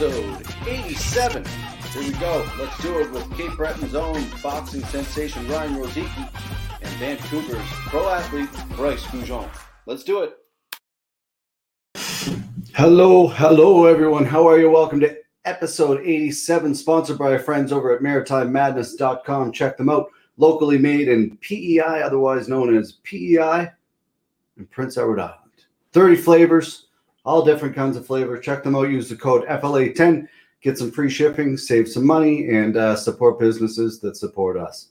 episode 87. Here we go. Let's do it with Cape Breton's own boxing sensation Ryan Rozicki and Vancouver's pro athlete Bryce Goujon. Let's do it. Hello, hello, everyone. How are you? Welcome to episode 87, sponsored by our friends over at maritimemadness.com. Check them out. Locally made in PEI, otherwise known as PEI in Prince Edward Island. 30 flavors, all different kinds of flavors. Check them out. Use the code FLA10, get some free shipping, save some money, and uh, support businesses that support us.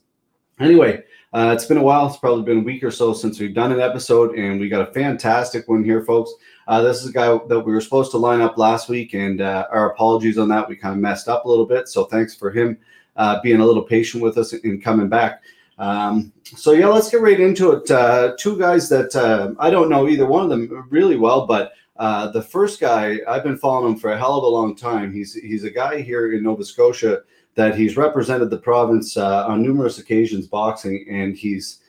Anyway, uh, it's been a while. It's probably been a week or so since we've done an episode, and we got a fantastic one here, folks. Uh, this is a guy that we were supposed to line up last week, and uh, our apologies on that. We kind of messed up a little bit, so thanks for him uh, being a little patient with us and coming back. Um, so yeah, let's get right into it. Uh, two guys that uh, I don't know either one of them really well, but uh, the first guy I've been following him for a hell of a long time. He's he's a guy here in Nova Scotia that he's represented the province uh, on numerous occasions boxing, and he's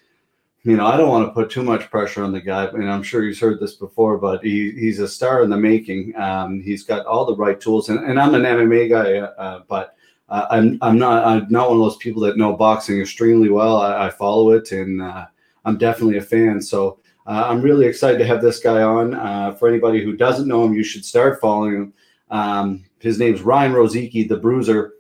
you know I don't want to put too much pressure on the guy, and I'm sure he's heard this before, but he, he's a star in the making. Um, he's got all the right tools, and, and I'm an MMA guy, uh, but uh, I'm I'm not I'm not one of those people that know boxing extremely well. I, I follow it, and uh, I'm definitely a fan. So uh, I'm really excited to have this guy on. Uh, for anybody who doesn't know him, you should start following him. Um, his name's Ryan Rozicki, the Bruiser.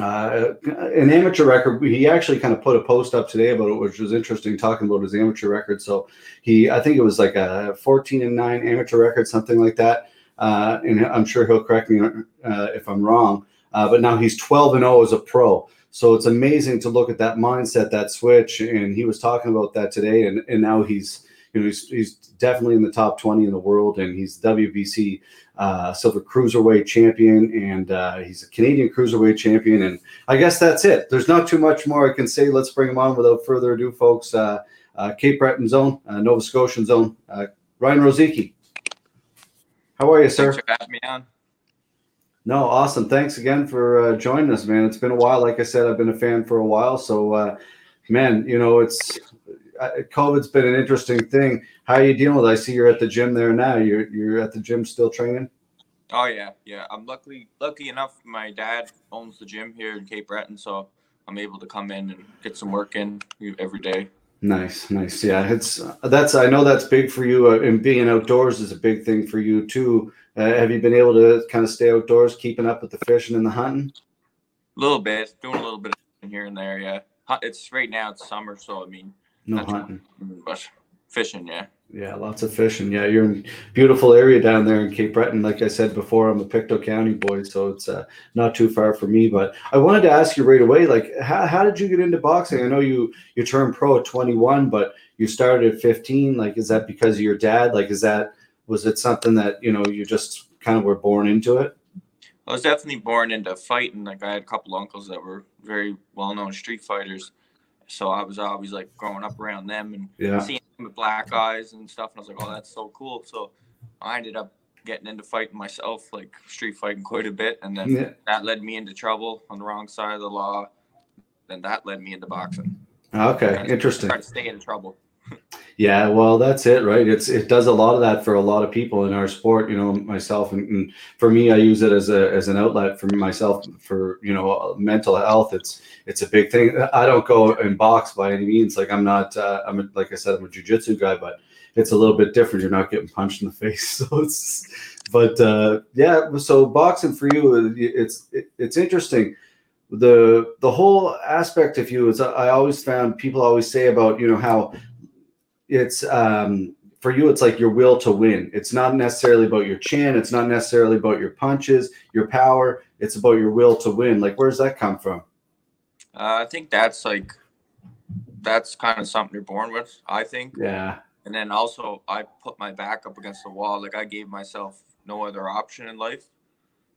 Uh, an amateur record. He actually kind of put a post up today about it, which was interesting, talking about his amateur record. So he, I think it was like a 14 and nine amateur record, something like that. Uh, and I'm sure he'll correct me if I'm wrong. Uh, but now he's 12 and 0 as a pro. So it's amazing to look at that mindset, that switch. And he was talking about that today. And, and now he's, you know, he's, he's definitely in the top 20 in the world. And he's WBC uh, silver cruiserweight champion. And uh, he's a Canadian cruiserweight champion. And I guess that's it. There's not too much more I can say. Let's bring him on without further ado, folks. Uh, uh, Cape Breton zone, uh, Nova Scotian zone. Ryan Rozicki. How are you, sir? Thanks for having me on. No, awesome. Thanks again for uh, joining us, man. It's been a while. Like I said, I've been a fan for a while. So, uh, man, you know, it's uh, COVID's been an interesting thing. How are you dealing with? It? I see you're at the gym there now. You're you're at the gym still training. Oh yeah, yeah. I'm lucky lucky enough. My dad owns the gym here in Cape Breton, so I'm able to come in and get some work in every day. Nice, nice. Yeah, it's that's I know that's big for you, uh, and being outdoors is a big thing for you too. Uh, have you been able to kind of stay outdoors, keeping up with the fishing and the hunting? A little bit, doing a little bit here and there. Yeah, it's right now it's summer, so I mean, no hunting, but fishing. Yeah. Yeah, lots of fishing. Yeah, you're in beautiful area down there in Cape Breton. Like I said before, I'm a Pictou County boy, so it's uh, not too far for me. But I wanted to ask you right away, like, how, how did you get into boxing? I know you you turned pro at 21, but you started at 15. Like, is that because of your dad? Like, is that was it something that you know you just kind of were born into it? I was definitely born into fighting. Like, I had a couple uncles that were very well known street fighters, so I was always like growing up around them and yeah. seeing them with black eyes and stuff. And I was like, oh, that's so cool. So I ended up getting into fighting myself, like street fighting quite a bit. And then yeah. that led me into trouble on the wrong side of the law. Then that led me into boxing. Okay, interesting. Try to stay in trouble. Yeah, well, that's it, right? It's it does a lot of that for a lot of people in our sport. You know, myself and, and, for me, I use it as a as an outlet for myself for you know mental health. It's it's a big thing. I don't go and box by any means. Like I'm not. Uh, I'm a, like I said, I'm a jujitsu guy, but it's a little bit different. You're not getting punched in the face, so it's. But uh, yeah, so boxing for you, it's it, it's interesting the the whole aspect of you is I always found people always say about you know how it's um, for you it's like your will to win. It's not necessarily about your chin. It's not necessarily about your punches your power. It's about your will to win. Like where does that come from? Uh, i think that's like that's kind of something you're born with i think. Yeah. And then also i put my back up against the wall. Like i gave myself no other option in life.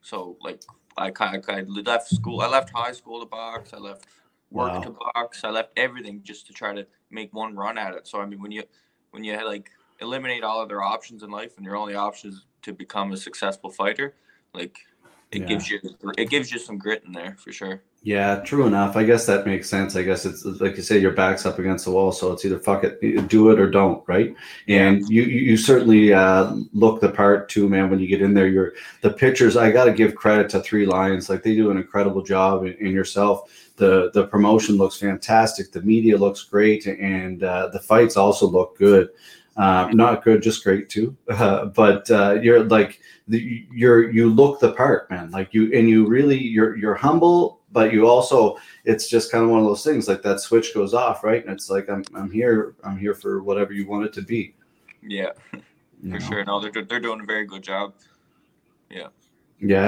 So like i kind of I left school i left high school to box. I left work wow. to box. I left everything just to try to make one run at it. So I mean, when you when you had like eliminate all other options in life, and your only option is to become a successful fighter, like it Yeah. gives you it gives you some grit in there for sure. Yeah, true enough. I guess that makes sense. I guess it's like you say, your back's up against the wall, so it's either fuck it, do it or don't, right? And you you certainly uh, look the part too, man. When you get in there, you're the pictures. I got to give credit to Three Lions; like they do an incredible job in, in yourself. The the promotion looks fantastic. The media looks great, and uh, the fights also look good. Uh, not good, just great too. Uh, but uh, you're like the, you're you look the part, man. Like you and you really you're you're humble, but you also it's just kind of one of those things like that switch goes off, right? And it's like I'm I'm here I'm here for whatever you want it to be. Yeah, you for know? sure. No, they're they're doing a very good job. Yeah,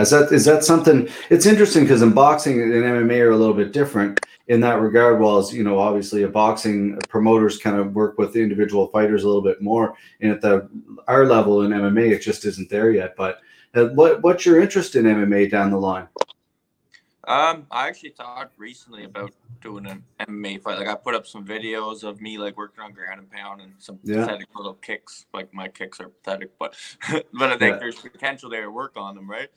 is that is that something? It's interesting because in boxing and MMA are a little bit different in that regard. While you know, obviously, a boxing promoters kind of work with the individual fighters a little bit more, and at the our level in MMA, it just isn't there yet. But uh, what what's your interest in MMA down the line? Um, I actually thought recently about doing an MMA fight. Like I put up some videos of me like working on ground and pound and some Yeah. pathetic little kicks. Like my kicks are pathetic, but but I think Yeah. there's potential there to work on them, right?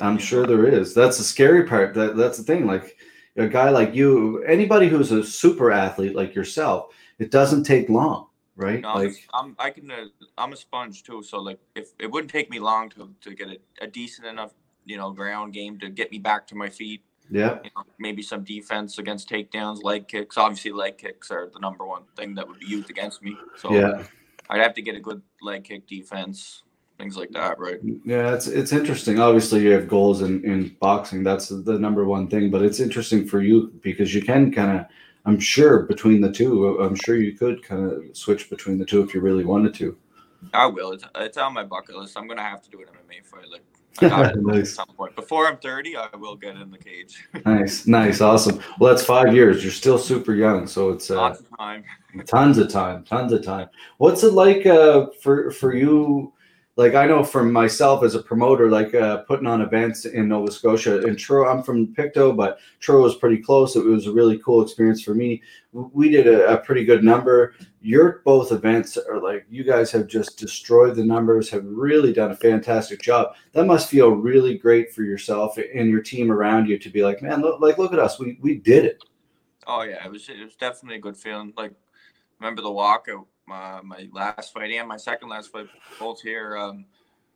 I'm sure there is. That's the scary part. That that's the thing. Like a guy like you, anybody who's a super athlete like yourself, it doesn't take long, right? No, like I'm I can uh, I'm a sponge too, so like if it wouldn't take me long to to get a, a decent enough you know ground game to get me back to my feet. Yeah, You know, maybe some defense against takedowns, leg kicks. Obviously, leg kicks are the number one thing that would be used against me. So yeah, I'd have to get a good leg kick defense, things like that, right? yeah. It's it's interesting. Obviously, you have goals in in boxing. That's the number one thing. But it's interesting for you because you can kind of. I'm sure between the two, I'm sure you could kind of switch between the two if you really wanted to. I will. It's, it's on my bucket list. I'm gonna have to do an MMA fight. Like I got it at some point. Before I'm 30, I will get in the cage. Nice, nice, awesome. Well, that's five years. You're still super young, so it's uh, Lots of time. tons of time tons of time what's it like uh for for you like i know from myself as a promoter like uh putting on events in nova scotia and truro i'm from pictou but truro was pretty close. It was a really cool experience for me. We did a, a pretty good number. Your both events are like you guys have just destroyed the numbers have really done a fantastic job. That must feel really great for yourself and your team around you to be like man look, like look at us. We we did it. Oh yeah, it was it was definitely a good feeling. Like remember the walkout, my my last fight and my second last fight, both here. Um,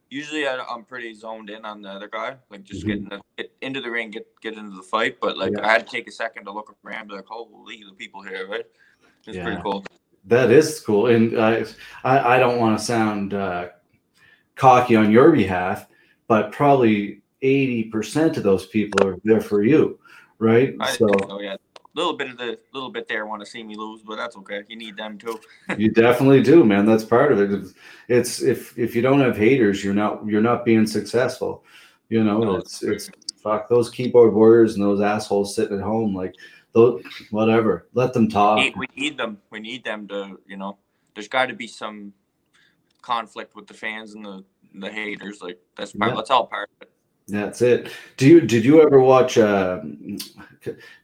usually I, I'm pretty zoned in on the other guy, like just Mhm. getting the, get into the ring, get get into the fight. But like Yeah. I had to take a second to look around, be like, holy, the people here, right? It's Yeah. pretty cool. That is cool, and I I, I don't want to sound uh, cocky on your behalf, but probably eighty percent of those people are there for you, right? I so so, yeah. A little bit of the little bit there want to see me lose, but that's okay. You need them too. you definitely do, man. That's part of it. It's- It's if if you don't have haters, you're not you're not being successful. You know, No, it's it's fuck those keyboard warriors and those assholes sitting at home like those whatever. Let them talk. we need them. We need them to, you know, there's got to be some conflict with the fans and the the haters. Like that's part, Yeah. that's all part of it. That's it. Do you did you ever watch? Uh,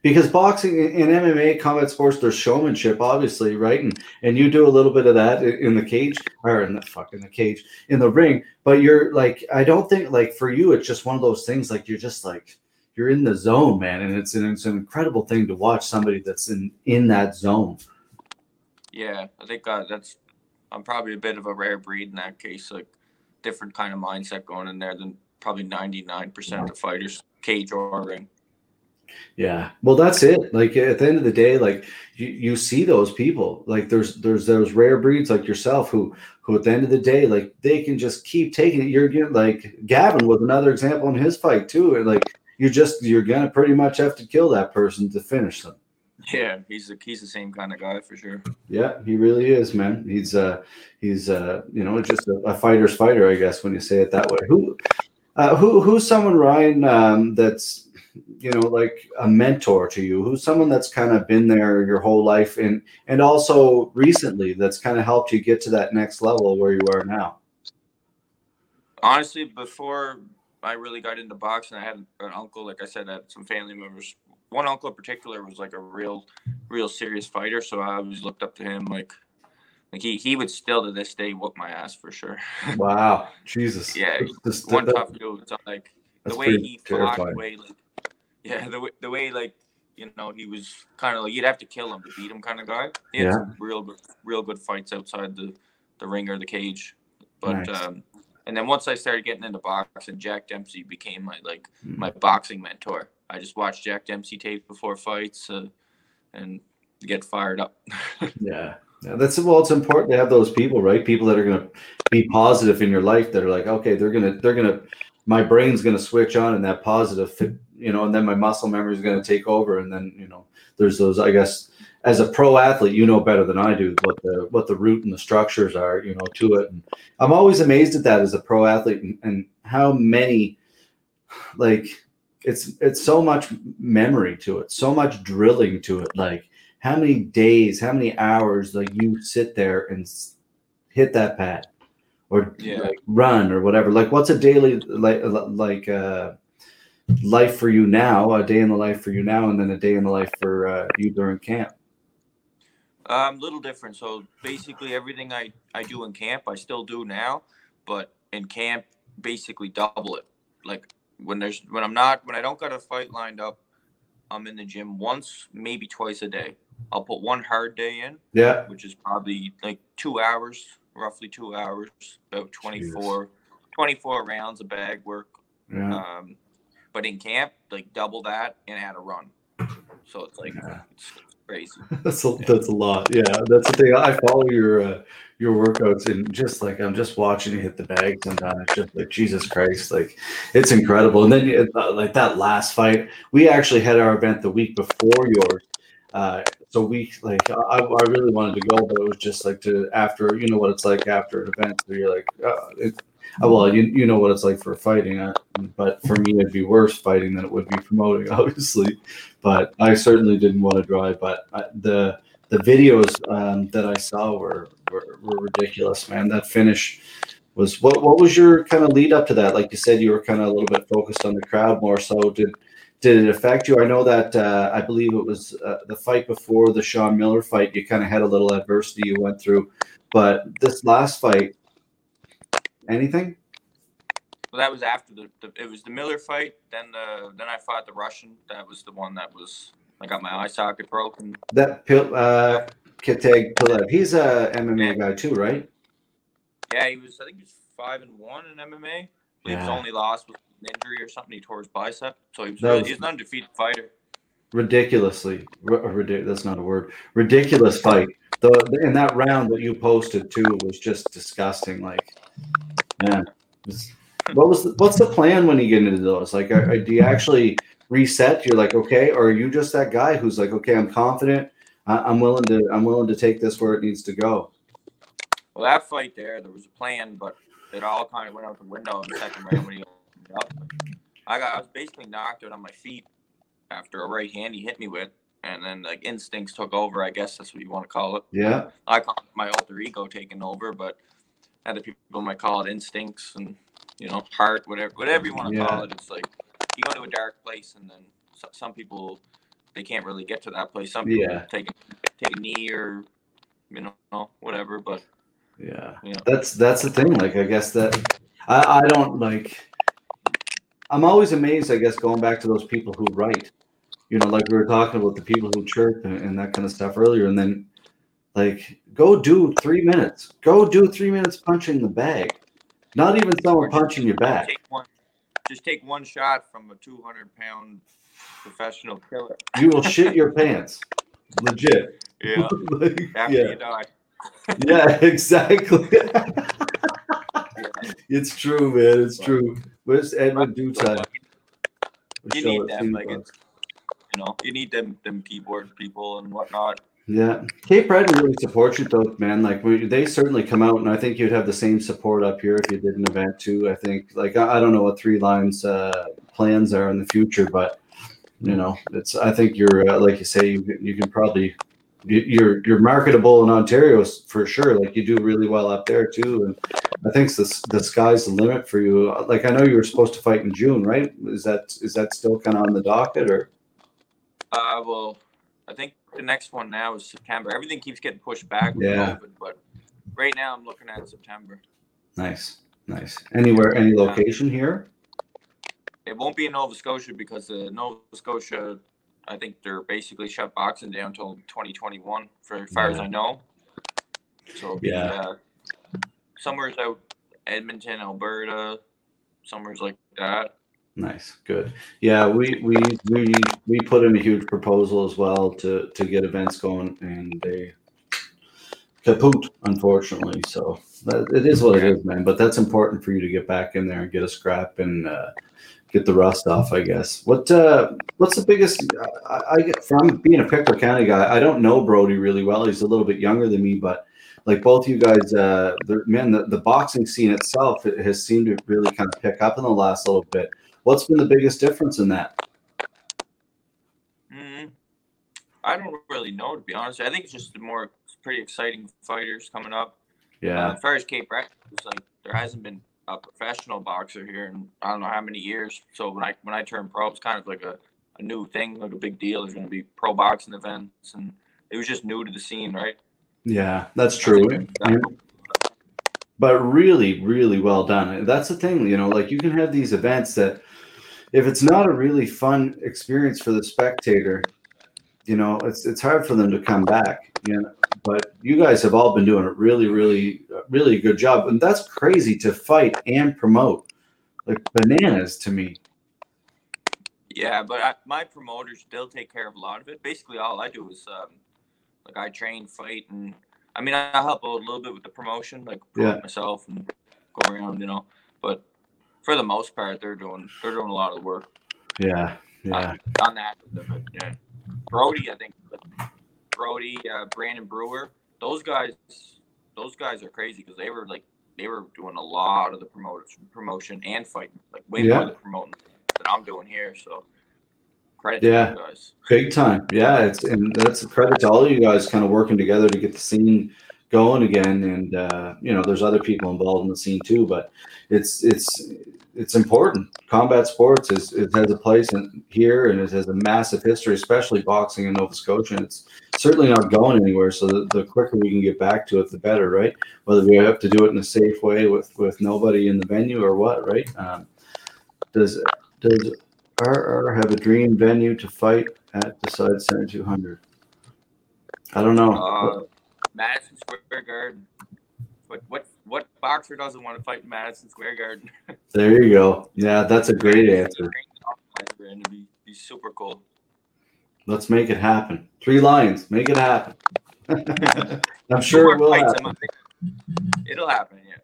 because boxing and MMA, combat sports, there's showmanship, obviously, right? And and you do a little bit of that in the cage or in the fuck in the cage in the ring. But you're like, I don't think like for you, it's just one of those things. Like you're just like you're in the zone, man, and it's an it's an incredible thing to watch somebody that's in in that zone. Yeah, I think uh, that's. I'm probably a bit of a rare breed in that case. Like different kind of mindset going in there than probably 99% of fighters, cage or ring. Yeah. Well, that's it. Like at the end of the day, like you, you see those people. Like there's there's those rare breeds like yourself who who at the end of the day, like they can just keep taking it. You're getting like Gavin was another example in his fight too. And like you just you're gonna pretty much have to kill that person to finish them. Yeah, he's the he's the same kind of guy for sure. Yeah, he really is, man. He's uh he's uh you know just a, a fighter's fighter, I guess, when you say it that way. Who uh, who who's someone Ryan um, that's you know like a mentor to you? Who's someone that's kind of been there your whole life and and also recently that's kind of helped you get to that next level where you are now? Honestly, before I really got into boxing, I had an uncle. Like I said, I had some family members. One uncle in particular was like a real, real serious fighter. So I always looked up to him. Like, like he he would still to this day whoop my ass for sure. Wow, Jesus. Yeah, Just- One that- tough dude. So like, the way he fought, the way like, yeah, the way, the way like you know he was kind of like you'd have to kill him to beat him kind of guy. He had yeah. real good, real good fights outside the the ring or the cage, but nice. um, and then once I started getting into boxing, Jack Dempsey became my like mm. my boxing mentor. I just watched Jack Dempsey tapes before fights, uh, and get fired up. yeah. Yeah, that's well. It's important to have those people, right? People that are going to be positive in your life. That are like, okay, they're gonna, they're gonna, my brain's gonna switch on, and that positive, you know, and then my muscle memory is going to take over, and then you know, there's those. I guess as a pro athlete, you know better than I do what the what the root and the structures are, you know, to it. And I'm always amazed at that as a pro athlete, and, and how many, like, it's it's so much memory to it, so much drilling to it, like how many days, how many hours like you sit there and hit that pad or yeah. like run or whatever. Like what's a daily like like uh life for you now, a day in the life for you now, and then a day in the life for uh, you during camp? Um, little different. So basically, everything I I do in camp, I still do now, but in camp, basically double it. Like when there's when I'm not when I don't got a fight lined up, I'm in the gym once, maybe twice a day. I'll put one hard day in. Yeah. Which is probably like two hours, roughly two hours, about 24, 24 rounds of bag work. Yeah. Um, but in camp, like double that and add a run. So it's like yeah. it's crazy. that's a, yeah. that's a lot. Yeah, that's the thing. I follow your uh, your workouts and just like I'm just watching you hit the bags and uh, it's just like Jesus Christ, like it's incredible. And then uh, like that last fight, we actually had our event the week before yours, uh, so we like I, I really wanted to go, but it was just like to after you know what it's like after an event where you're like, uh, it, uh, well, you, you know what it's like for fighting, uh, but for me it'd be worse fighting than it would be promoting, obviously. But I certainly didn't want to drive. But I, the the videos um, that I saw were, were were ridiculous, man. That finish was what what was your kind of lead up to that? Like you said, you were kind of a little bit focused on the crowd more. So did did it affect you? I know that uh, I believe it was uh, the fight before the Sean Miller fight. You kind of had a little adversity you went through, but this last fight, anything? Well, that was after the, the it was the Miller fight. Then the then I fought the Russian. That was the one that was I got my eye socket broken. That Pil uh, Kiteg Pilev. He's a MMA guy too, right? Yeah, he was. I think he was five and one in MMA. Yeah. His only loss was injury or something. He tore his bicep, so he was, really, was he's an undefeated fighter. Ridiculously, ridiculous. That's not a word. Ridiculous fight. The in that round that you posted too was just disgusting. Like, man, what was the, what's the plan when you get into those? Like, are, do you actually reset? You're like, okay, or are you just that guy who's like, okay, I'm confident. I, am willing to. I'm willing to take this where it needs to go. Well, that fight there, there was a plan, but it all kind of went out the window in the second round when he up. I got I was basically knocked out on my feet after a right hand he hit me with, and then like instincts took over. I guess that's what you want to call it. Yeah. I call my alter ego taking over, but other people might call it instincts and you know heart, whatever whatever you want to yeah. call it. It's like you go to a dark place, and then some people they can't really get to that place. Some people yeah. take take a knee or you know whatever, but yeah, you know. that's that's the thing. Like I guess that I I don't like I'm always amazed, I guess, going back to those people who write. You know, like we were talking about the people who chirp and, and that kind of stuff earlier, and then like go do three minutes. Go do three minutes punching the bag. Not even someone punching your back. Take one, just take one shot from a 200 pound professional killer. You will shit your pants. Legit. Yeah. like, After yeah. you die. yeah, exactly. it's true, man. It's true. Where's Edwin Dutai? You need them, like it's, you know, you need them, them keyboard people and whatnot. Yeah, Cape Breton really supports you, though, man. Like we, they certainly come out, and I think you'd have the same support up here if you did an event too. I think, like I, I don't know what Three Lions uh, plans are in the future, but you know, it's. I think you're, uh, like you say, you you can probably you're you're marketable in Ontario for sure. Like you do really well up there too, and I think the the sky's the limit for you. Like I know you were supposed to fight in June, right? Is that is that still kind of on the docket or? Uh, well, I think the next one now is September. Everything keeps getting pushed back. yeah. COVID, but right now I'm looking at September. Nice, nice. Anywhere, any location here? it won't be in Nova Scotia because the Nova Scotia, I think they're basically shut boxing down until 2021, for as far as I know. So be, Yeah. uh, somewhere's out Edmonton, Alberta, somewhere's like that. Nice, good. Yeah, we we we we put in a huge proposal as well to to get events going, and they kaput, unfortunately. So that, it is what it is, man. But that's important for you to get back in there and get a scrap and uh, get the rust off, I guess. What uh, what's the biggest? I, I get from being a Pictou County guy. I don't know Brody really well. He's a little bit younger than me, but like both you guys, uh, the, man, the, the boxing scene itself it has seemed to really kind of pick up in the last little bit. What's been the biggest difference in that? Mm, I don't really know to be honest. I think it's just the more pretty exciting fighters coming up. Uh, Yeah, as far as Cape Breton, it's like there hasn't been a professional boxer here in I don't know how many years. So when I when I turned pro, it's kind of like a, a new thing, like a big deal. There's going to be pro boxing events, and it was just new to the scene, right? yeah, that's true. But really, really well done. That's the thing, you know, like you can have these events that if it's not a really fun experience for the spectator, you know, it's it's hard for them to come back. You know, but you guys have all been doing a really, really, really good job, and that's crazy to fight and promote, like bananas to me. Yeah, but I, my promoters they'll take care of a lot of it. Basically, all I do is um, like I train, fight, and I mean I help out a little bit with the promotion, like promote Yeah. myself and go around, you know. But for the most part, they're doing they're doing a lot of the work. Yeah, yeah, on that. Yeah, Brody, I think Brody, uh, Brandon Brewer, those guys, those guys are crazy because they were like they were doing a lot of the promotion, promotion and fighting, like way Yeah. more than promoting than I'm doing here. So credit Yeah. to those guys. big time. Yeah, it's and that's a credit to all of you guys kind of working together to get the scene going again. And uh, you know, there's other people involved in the scene too, but it's it's it's important. Combat sports is it has a place in here and it has a massive history, especially boxing in Nova Scotia. And it's certainly not going anywhere. So the, the quicker we can get back to it, the better, right? Whether we have to do it in a safe way with with nobody in the venue or what, right? Um, does does RR have a dream venue to fight at Decide Center 200? I don't know. Uh, Madison Square Garden. What what what boxer doesn't want to fight in Madison Square Garden? there you go. Yeah, that's a great answer. And be, be super cool. Let's make it happen. Three lions, make it happen. I'm sure it will happen. It'll happen. Yeah.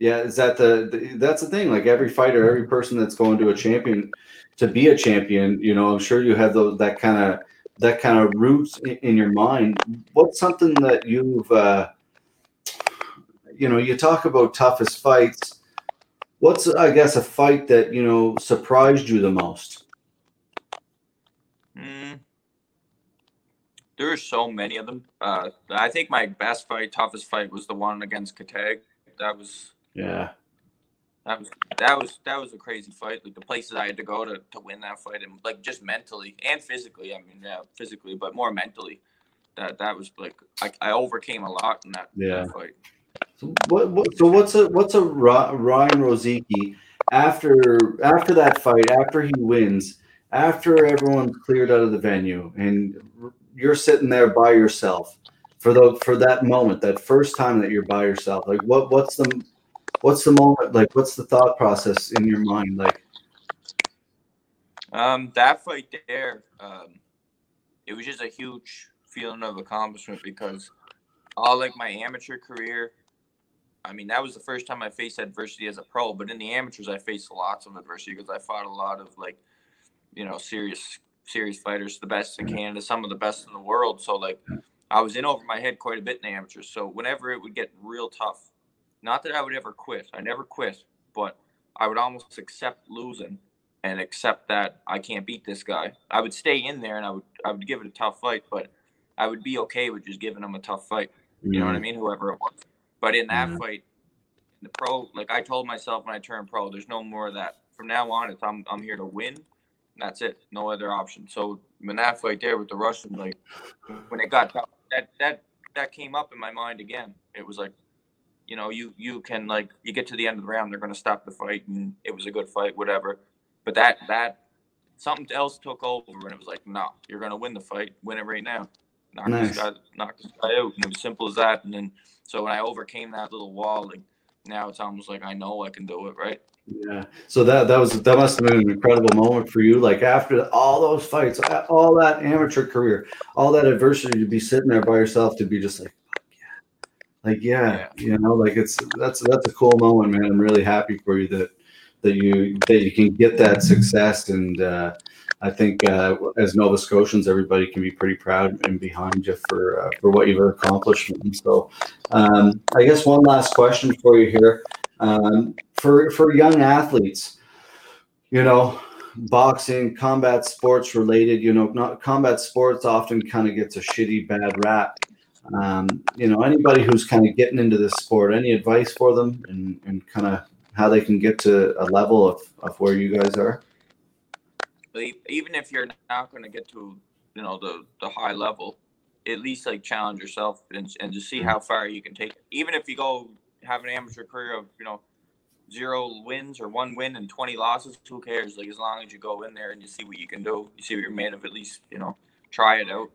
Yeah, is that the, the that's the thing? Like every fighter, every person that's going to a champion to be a champion, you know, I'm sure you have those that kind of that kind of roots in, in your mind. What's something that you've uh you know, you talk about toughest fights. What's I guess a fight that, you know, surprised you the most? Mm. There are so many of them. Uh, I think my best fight, toughest fight, was the one against Katag. That was Yeah. That was that was that was a crazy fight. Like the places I had to go to to win that fight, and like just mentally and physically. I mean, yeah, physically, but more mentally. That that was like I, I overcame a lot in that, Yeah. that fight. So what, what so what's a what's a Ryan Rozicki after after that fight after he wins after everyone's cleared out of the venue and you're sitting there by yourself for the for that moment that first time that you're by yourself like what what's the what's the moment like what's the thought process in your mind like Um, that fight there, um, it was just a huge feeling of accomplishment because all like my amateur career, I mean, that was the first time I faced adversity as a pro. But in the amateurs, I faced lots of adversity because I fought a lot of like, you know, serious serious fighters, the best in Canada, some of the best in the world. So like, I was in over my head quite a bit in the amateurs. So whenever it would get real tough, not that I would ever quit. I never quit, but I would almost accept losing and accept that I can't beat this guy. I would stay in there and I would I would give it a tough fight, but I would be okay with just giving him a tough fight. You know what I mm. mean? Whoever it was. But in that Yeah. fight, the pro, like I told myself when I turned pro, there's no more of that. From now on, it's I'm I'm here to win. That's it. No other option. So when that fight there with the Russian, like when it got tough, that that that came up in my mind again. It was like, you know, you you can like you get to the end of the round, they're gonna stop the fight, and it was a good fight, whatever. but that that something else took over, and it was like, no, you're gonna win the fight, win it right now, knock Nice. this guy, knock this guy out, and it was simple as that. And then so when I overcame that little wall, like now it's almost like I know I can do it, right? Yeah. So that that was that must have been an incredible moment for you. Like after all those fights, all that amateur career, all that adversity to be sitting there by yourself to be just like, "Fuck yeah, like yeah, you know, like it's that's that's a cool moment, man. I'm really happy for you that that you that you can get that success, and uh, I think uh, as Nova Scotians, everybody can be pretty proud and behind you for uh, for what you've accomplished. And so, um, I guess one last question for you here um, for for young athletes you know boxing combat sports related you know not combat sports often kind of gets a shitty bad rap um, you know anybody who's kind of getting into this sport any advice for them and, and kind of how they can get to a level of, of where you guys are even if you're not going to get to you know the the high level, at least like challenge yourself and and just see how far you can take. it. Even if you go have an amateur career of you know zero wins or one win and 20 losses who cares like as long as you go in there and you see what you can do you see what you're made of at least you know try it out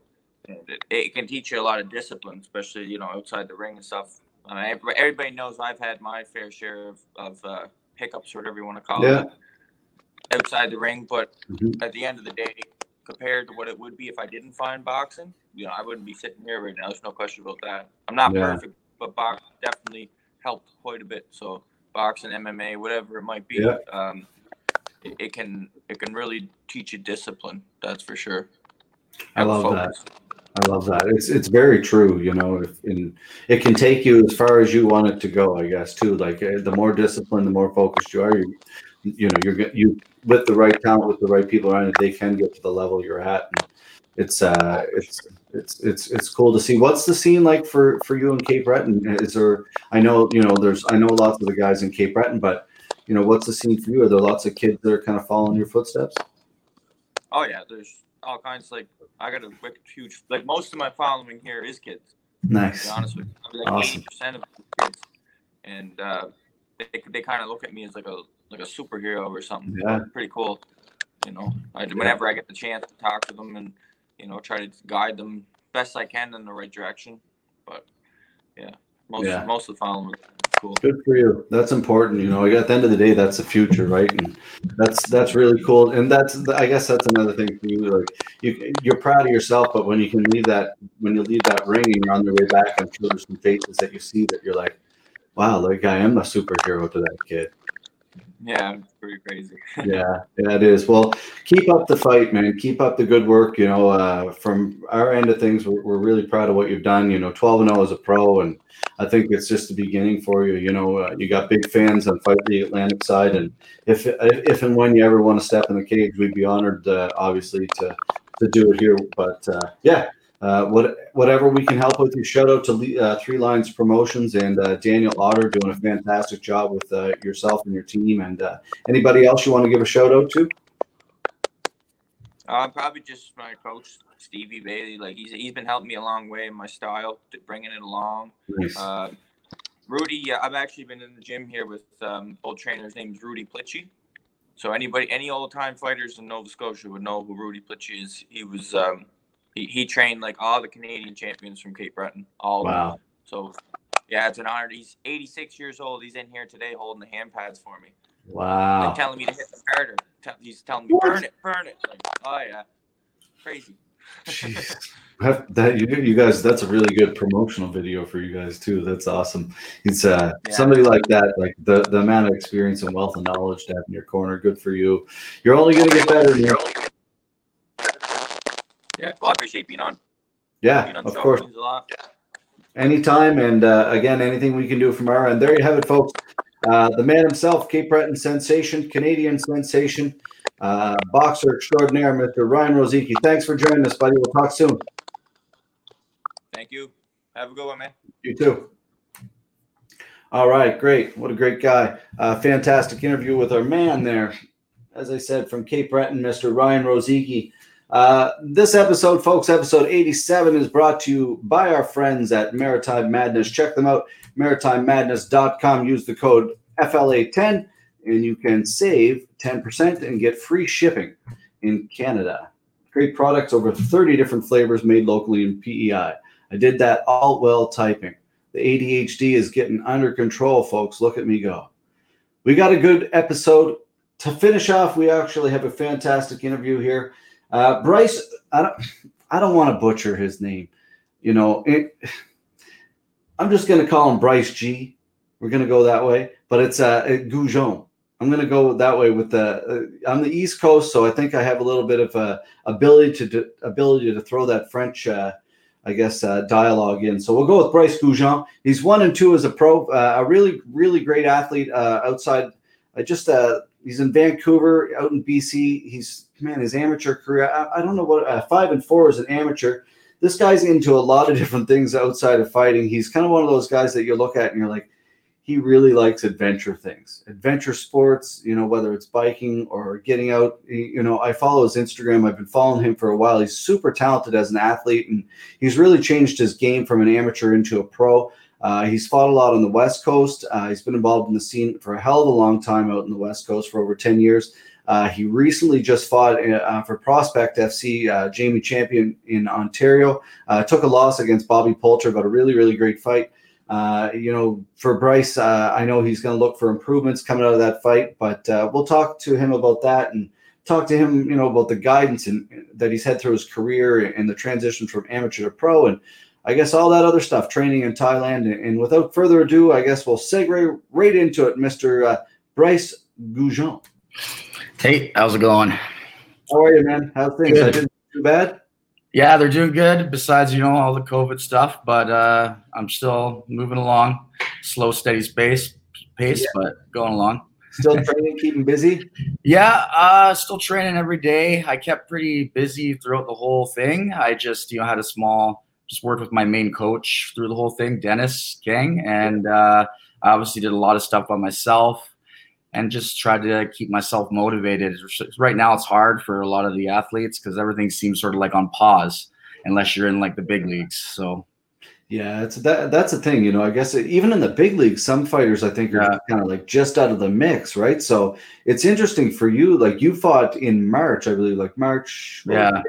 it, it can teach you a lot of discipline especially you know outside the ring and stuff I mean, everybody, knows i've had my fair share of, of uh, hiccups or whatever you want to call Yeah. it outside the ring but Mhm. at the end of the day compared to what it would be if i didn't find boxing you know i wouldn't be sitting here right now there's no question about that i'm not Yeah. perfect but box definitely helped quite a bit so boxing, MMA, whatever it might be. Yeah. Um, it, it can it can really teach you discipline. That's for sure. I love focus. I love that. It's it's very true. You know, if in it can take you as far as you want it to go. I guess too. Like uh, the more disciplined, the more focused you are. You, you know, you're you with the right talent, with the right people around you, they can get to the level you're at. And it's uh, it's it's it's it's cool to see. What's the scene like for for you in Cape Breton? Is there? I know you know. There's I know lots of the guys in Cape Breton, but you know, what's the scene for you? Are there lots of kids that are kind of following your footsteps? Oh yeah, there's all kinds. Like I got a wicked huge. Like most of my following here is kids. To be Nice. honest with you, I mean, like Awesome. eighty percent of it is kids, and uh, they they kind of look at me as like a like a superhero or something. Yeah. Pretty cool. You know, I, whenever I get the chance to talk to them and you know try to guide them best I can in the right direction. But yeah, most Yeah. most of the following cool. Good for you. That's important. You know, at the end of the day, that's the future, right? And that's that's really cool. And that's I guess that's another thing for you. Like you, you're proud of yourself, but when you can leave that when you leave that ring and you're on the way back, I'm sure there's some faces that you see that you're like, wow, like I am a superhero to that kid. Yeah, it's pretty crazy. yeah, yeah, it is. Well, keep up the fight, man. Keep up the good work. You know, uh, from our end of things, we're, we're really proud of what you've done. You know, 12 and 0 as a pro, and I think it's just the beginning for you. You know, uh, you got big fans on Fight the Atlantic side, and if if and when you ever want to step in the cage, we'd be honored, uh, obviously, to to do it here. But uh, yeah. Uh, what, whatever we can help with, you shout out to uh, Three Lions Promotions and uh, Daniel Otter doing a fantastic job with uh, yourself and your team. And uh, Anybody else you want to give a shout out to? Uh, probably just my coach Stevie Bailey. Like he's he's been helping me a long way in my style, bringing it along. Nice. Uh, Rudy, yeah, I've actually been in the gym here with um, old trainer. His name's Rudy Plitchy. So anybody, any old time fighters in Nova Scotia would know who Rudy Plitchy is. He was um, he, he trained like all the Canadian champions from Cape Breton. All of them. Wow. So yeah, it's an honor. He's 86 years old. He's in here today holding the hand pads for me. Wow. Like telling me to hit the harder. Tell- He's telling me What? burn it, burn it. Like, oh yeah, crazy. Jeez. That, that- you, you guys, that's a really good promotional video for you guys too. That's awesome. It's uh Yeah. somebody like that, like the the amount of experience and wealth and knowledge to have in your corner. Good for you. You're only gonna get better. Neil. Yeah, well, I appreciate being on. Yeah, Being on of show. course. Means a lot. Anytime. And uh, again, anything we can do from our end. There you have it, folks. Uh, the man himself, Cape Breton sensation, Canadian sensation, uh, boxer extraordinaire, Mr. Ryan Rozicki. Thanks for joining us, buddy. We'll talk soon. Thank you. Have a good one, man. You too. All right, great. What a great guy. Uh, fantastic interview with our man there. As I said, from Cape Breton, Mr. Ryan Rozicki. Uh, this episode, folks, episode 87, is brought to you by our friends at Maritime Madness. Check them out, maritimemadness.com. Use the code FLA10 and you can save 10% and get free shipping in Canada. Great products, over 30 different flavors made locally in PEI. I did that all while typing. The ADHD is getting under control, folks. Look at me go. We got a good episode. To finish off, we actually have a fantastic interview here. Uh, Bryce, I don't, I don't want to butcher his name. You know, it, I'm just going to call him Bryce G. We're going to go that way, but it's uh, Goujon. I'm going to go that way with the uh, on the East Coast, so I think I have a little bit of a ability to ability to throw that French, uh, I guess, uh, dialogue in. So we'll go with Bryce Goujon. He's one and two as a pro, uh, a really really great athlete uh, outside. I just uh, he's in Vancouver, out in BC. He's man, his amateur career. I, I don't know what uh, five and four is an amateur. This guy's into a lot of different things outside of fighting. He's kind of one of those guys that you look at and you're like he really likes adventure things, adventure sports, you know, whether it's biking or getting out. You know, I follow his Instagram. I've been following him for a while. He's super talented as an athlete, and he's really changed his game from an amateur into a pro. Uh, he's fought a lot on the West Coast. Uh, he's been involved in the scene for a hell of a long time out in the West Coast for over 10 years. Uh, he recently just fought uh, for Prospect FC, uh, Jamie Champion in Ontario. Uh, took a loss against Bobby Poulter, but a really, really great fight. Uh, you know, for Bryce, uh, I know he's going to look for improvements coming out of that fight, but uh, we'll talk to him about that and talk to him, you know, about the guidance and that he's had through his career and the transition from amateur to pro, and I guess all that other stuff, training in Thailand. And, without further ado, I guess we'll segue right into it, Mister uh, Bryce Goujon. Hey, how's it going? How are you, man? How's things? Good. I didn't too bad. Yeah, they're doing good. Besides, you know, all the COVID stuff, but uh, I'm still moving along, slow, steady pace, pace, yeah. but going along. Still training, keeping busy. Yeah, uh, still training every day. I kept pretty busy throughout the whole thing. I just, you know, had a small, just worked with my main coach through the whole thing, Dennis Gang, and uh, I obviously did a lot of stuff by myself and just tried to keep myself motivated. Right now, it's hard for a lot of the athletes because everything seems sort of like on pause unless you're in like the big leagues. So, yeah, it's that that's the thing, you know. I guess even in the big leagues, some fighters I think are yeah. kind of like just out of the mix, right? So it's interesting for you. Like you fought in March, I believe, like March. Yeah.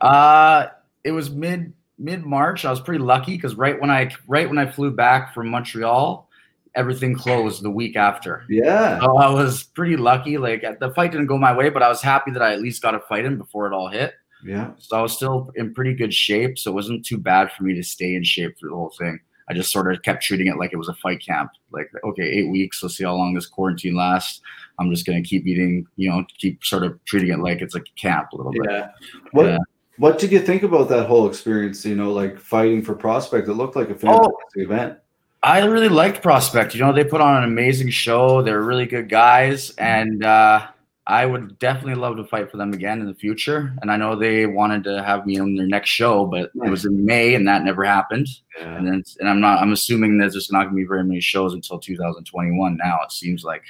Uh it was mid mid March. I was pretty lucky because right when I right when I flew back from Montreal, everything closed the week after. Yeah. So I was pretty lucky. Like uh, the fight didn't go my way, but I was happy that I at least got a fight in before it all hit. Yeah. So I was still in pretty good shape. So it wasn't too bad for me to stay in shape through the whole thing. I just sort of kept treating it like it was a fight camp. Like, okay, eight weeks. Let's see how long this quarantine lasts. I'm just going to keep eating, you know, keep sort of treating it like it's like a camp a little bit. Yeah. What, yeah. What did you think about that whole experience? You know, like fighting for prospect, it looked like a fantastic oh, event. I really liked Prospect. You know, they put on an amazing show. They're really good guys, and uh, I would definitely love to fight for them again in the future. And I know they wanted to have me on their next show, but it was in May, and that never happened. Yeah. And then, and I'm not. I'm assuming there's just not going to be very many shows until 2021. Now it seems like.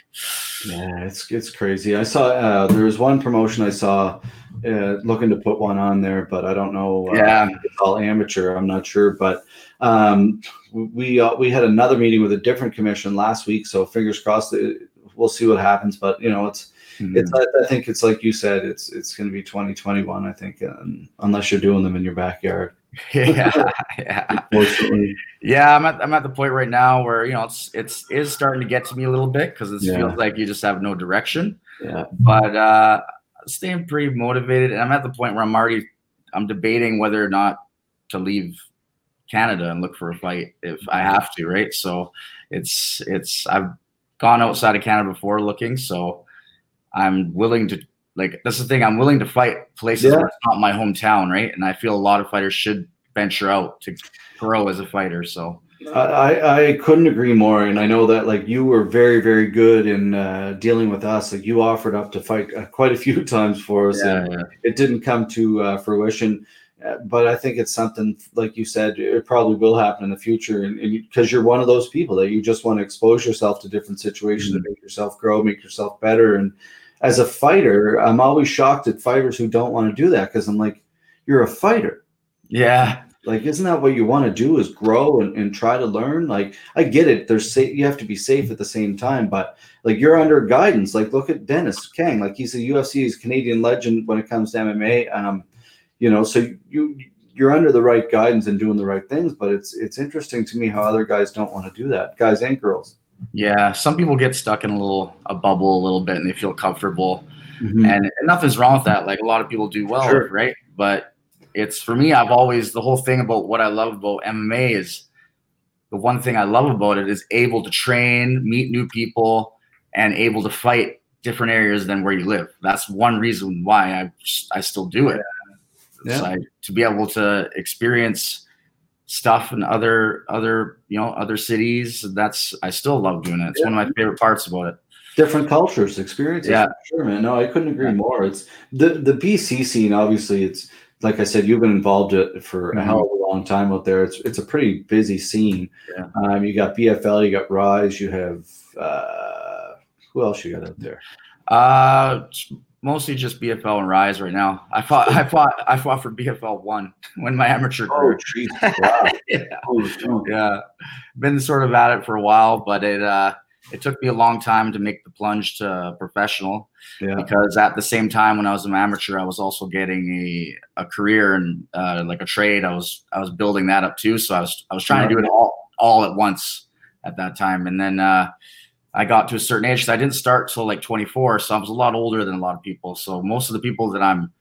Yeah, it's it's crazy. I saw uh, there was one promotion I saw uh, looking to put one on there, but I don't know. Uh, yeah, it's all amateur. I'm not sure, but um, we uh, we had another meeting with a different commission last week, so fingers crossed. We'll see what happens, but you know, it's mm-hmm. it's. I, think it's like you said, it's it's going to be 2021. I think, um, unless you're doing them in your backyard. yeah, yeah. yeah, I'm at I'm at the point right now where you know it's it's is starting to get to me a little bit because it yeah. feels like you just have no direction. Yeah, but uh, staying pretty motivated, and I'm at the point where I'm already I'm debating whether or not to leave Canada and look for a fight if I have to, right? So it's it's I've gone outside of Canada before looking, so I'm willing to like that's the thing. I'm willing to fight places yeah. where it's not my hometown, right? And I feel a lot of fighters should venture out to grow as a fighter. So I, I couldn't agree more, and I know that like you were very very good in uh, dealing with us. Like you offered up to fight uh, quite a few times for us, yeah, and yeah. it didn't come to uh, fruition. But I think it's something like you said, it probably will happen in the future, and because you, are one of those people that you just want to expose yourself to different situations mm-hmm. to make yourself grow, make yourself better. And as a fighter, I'm always shocked at fighters who don't want to do that because I'm like, you're a fighter. Yeah. like isn't that what you want to do is grow and, and try to learn like i get it there's safe you have to be safe at the same time but like you're under guidance like look at denis kang like he's a ufc he's a canadian legend when it comes to mma um you know so you you're under the right guidance and doing the right things but it's it's interesting to me how other guys don't want to do that guys and girls yeah some people get stuck in a little a bubble a little bit and they feel comfortable mm-hmm. and, and, nothing's wrong with that like a lot of people do well sure. right but it's for me, I've always the whole thing about what I love about MMA is the one thing I love about it is able to train, meet new people, and able to fight different areas than where you live. That's one reason why I I still do it. Yeah. I, to be able to experience stuff in other other you know other cities. That's I still love doing it. It's yeah. one of my favorite parts about it. Different cultures, experiences. Yeah, sure, man. No, I couldn't agree yeah. more. It's the the BC scene. Obviously, it's like I said, you've been involved for a hell of a long time out there. It's it's a pretty busy scene. Yeah. Um, you got BFL, you got Rise, you have uh, who else you got out there? Uh, mostly just BFL and Rise right now. I fought, I fought, I fought for BFL one when my amateur. Oh, geez. Wow. yeah. Oh, yeah, been sort of at it for a while, but it uh, it took me a long time to make the plunge to professional yeah. because at the same time when I was an amateur, I was also getting a, a career and uh, like a trade. I was I was building that up too. So I was I was trying to do it all all at once at that time. And then uh, I got to a certain age. I didn't start till like 24. So I was a lot older than a lot of people. So most of the people that I'm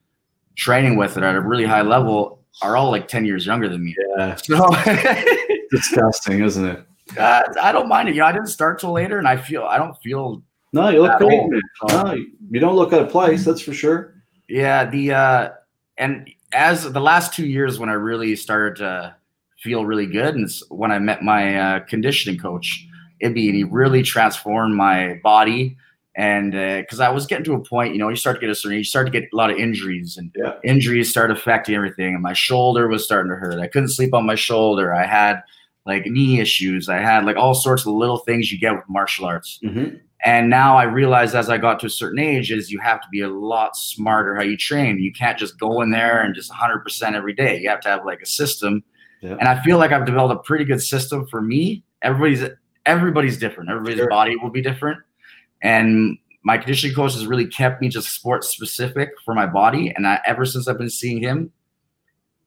training with that are at a really high level are all like 10 years younger than me. Yeah. So disgusting, isn't it? Uh, I don't mind it. You know, I didn't start till later, and I feel I don't feel. No, you look great. No, you don't look out of place. That's for sure. Yeah, the uh, and as the last two years when I really started to feel really good, and when I met my uh, conditioning coach, Ibby, and he really transformed my body. And because uh, I was getting to a point, you know, you start to get a certain, you start to get a lot of injuries, and yeah. injuries start affecting everything. And my shoulder was starting to hurt. I couldn't sleep on my shoulder. I had like knee issues. I had like all sorts of little things you get with martial arts. Mm-hmm. And now I realized as I got to a certain age is you have to be a lot smarter how you train. You can't just go in there and just 100% every day. You have to have like a system. Yeah. And I feel like I've developed a pretty good system for me. Everybody's everybody's different. Everybody's sure. body will be different. And my conditioning coach has really kept me just sports specific for my body. And I, ever since I've been seeing him,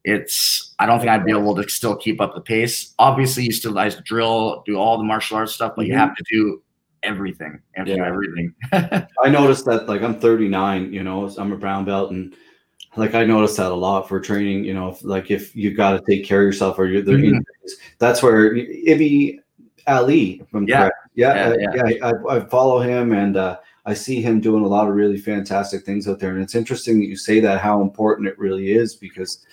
it's I don't think I'd be able to still keep up the pace. Obviously, you still guys drill, do all the martial arts stuff, but mm-hmm. you have to do everything. Yeah. do everything. I noticed that like I'm 39, you know, I'm a brown belt and like I noticed that a lot for training, you know, if, like if you got to take care of yourself or you're mm-hmm. that's where Ibby Ali from yeah. Yeah, yeah, uh, yeah. I, I, follow him and uh, I see him doing a lot of really fantastic things out there. And it's interesting that you say that how important it really is because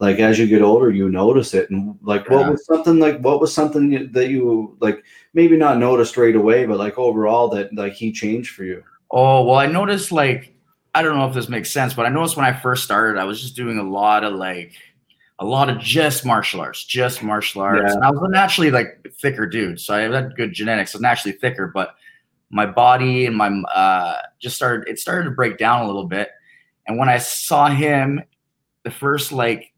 like as you get older you notice it and like what yeah. was something like what was something that you like maybe not noticed right away but like overall that like he changed for you oh well i noticed like i don't know if this makes sense but i noticed when i first started i was just doing a lot of like a lot of just martial arts just martial arts. Yeah. and i was a naturally like thicker dude so i had good genetics i was naturally thicker but my body and my uh just started it started to break down a little bit. And when i saw him the first like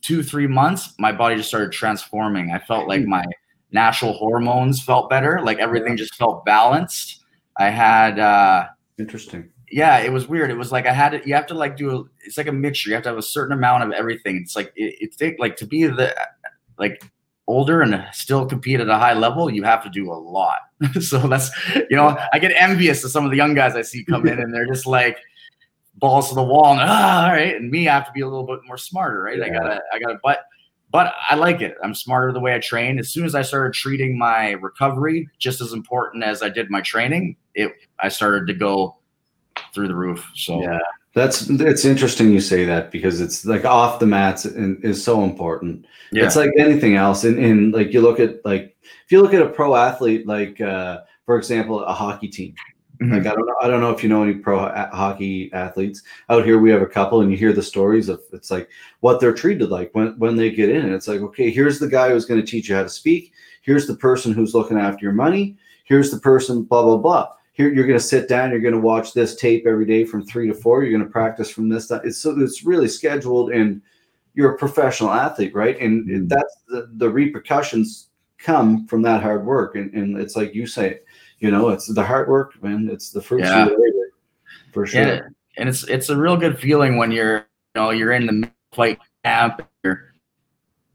two three months my body just started transforming. I felt like my natural hormones felt better like everything just felt balanced. I had uh interesting yeah it was weird it was like i had to you have to like do a, it's like a mixture you have to have a certain amount of everything it's like it, it like to be the like older and still compete at a high level you have to do a lot so that's you know i get envious of some of the young guys i see come in and they're just like balls to the wall and ah, all right. And me, I have to be a little bit more smarter, right? Yeah. I gotta, I gotta, but, but I like it. I'm smarter the way I train. As soon as I started treating my recovery just as important as I did my training, it, I started to go through the roof. So yeah, that's it's interesting you say that because it's like off the mats and is so important. Yeah. It's like anything else. And, and like you look at like if you look at a pro athlete, like uh, for example, a hockey team, Mm-hmm. Like I don't know, I don't know if you know any pro hockey athletes out here. We have a couple, and you hear the stories of it's like what they're treated like when when they get in. And it's like, okay, here's the guy who's going to teach you how to speak. Here's the person who's looking after your money. Here's the person, blah blah blah. Here you're going to sit down. You're going to watch this tape every day from three to four. You're going to practice from this. time. it's so it's really scheduled and you're a professional athlete, right? And Mhm. that's the, the repercussions come from that hard work. And, and it's like you say, you know, it's the hard work, man. It's the fruits Yeah. of the labor, for sure. Yeah, and it's it's a real good feeling when you're you know you're in the fight camp,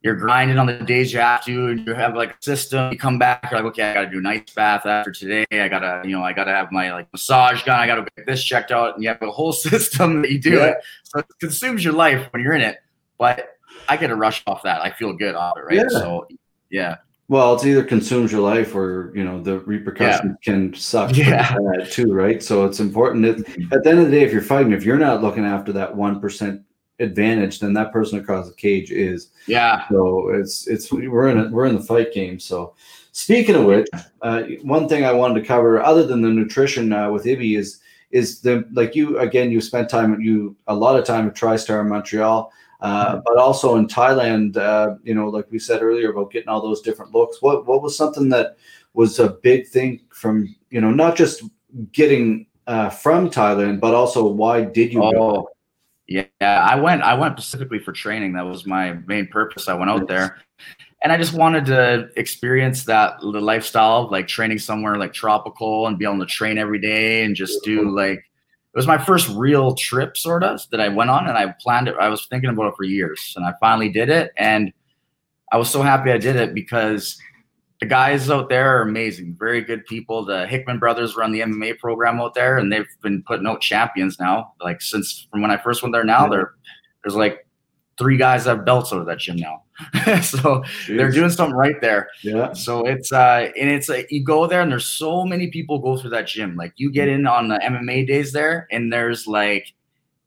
you're grinding on the days you have to, and you have like a system. You come back, you're like, okay, I got to do an ice bath after today. I gotta, you know, I gotta have my like massage gun. I gotta get this checked out, and you have a whole system that you do Yeah. it. So it consumes your life when you're in it. But I get a rush off that. I feel good off it, right? Yeah. So yeah, Well, it's either consumes your life or you know the repercussions can suck Yeah. too, right? So it's important that at the end of the day, if you're fighting, if you're not looking after that one percent advantage, than that person across the cage is. yeah, So it's it's we're in a, we're in the fight game. So speaking of which, uh, one thing I wanted to cover, other than the nutrition uh, with Ibby, is is the like you again you spent time you a lot of time at TriStar in Montreal. Uh, but also in Thailand, uh, you know, like we said earlier about getting all those different looks. What what was something that was a big thing from you know not just getting uh, from Thailand, but also why did you? go? Oh, yeah. I went. I went specifically for training. That was my main purpose. I went out there, and I just wanted to experience that the lifestyle of like training somewhere like tropical and be able to train every day and just do like. It was my first real trip, sort of, that I went on, and I planned it. I was thinking about it for years, and I finally did it, and I was so happy I did it because the guys out there are amazing, very good people. The Hickman brothers run the MMA program out there, and they've been putting out champions now. Like since from when I first went there, now there there's like three guys that have belts out of that gym now. so they're doing something right there. yeah. So it's uh and it's like you go there and there's so many people go through that gym. Like you get in on the MMA days there, and there's like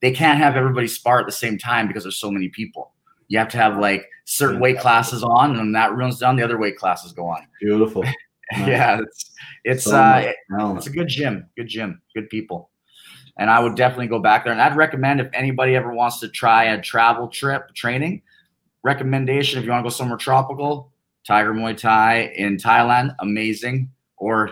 they can't have everybody spar at the same time because there's so many people. You have to have like certain weight classes on, and when that runs down, the other weight classes go on. Beautiful. yeah, it's it's So uh it's a good gym, good gym, good people. And I would definitely go back there. And I'd recommend if anybody ever wants to try a travel trip training, recommendation if you want to go somewhere tropical, Tiger Muay Thai in Thailand, amazing, or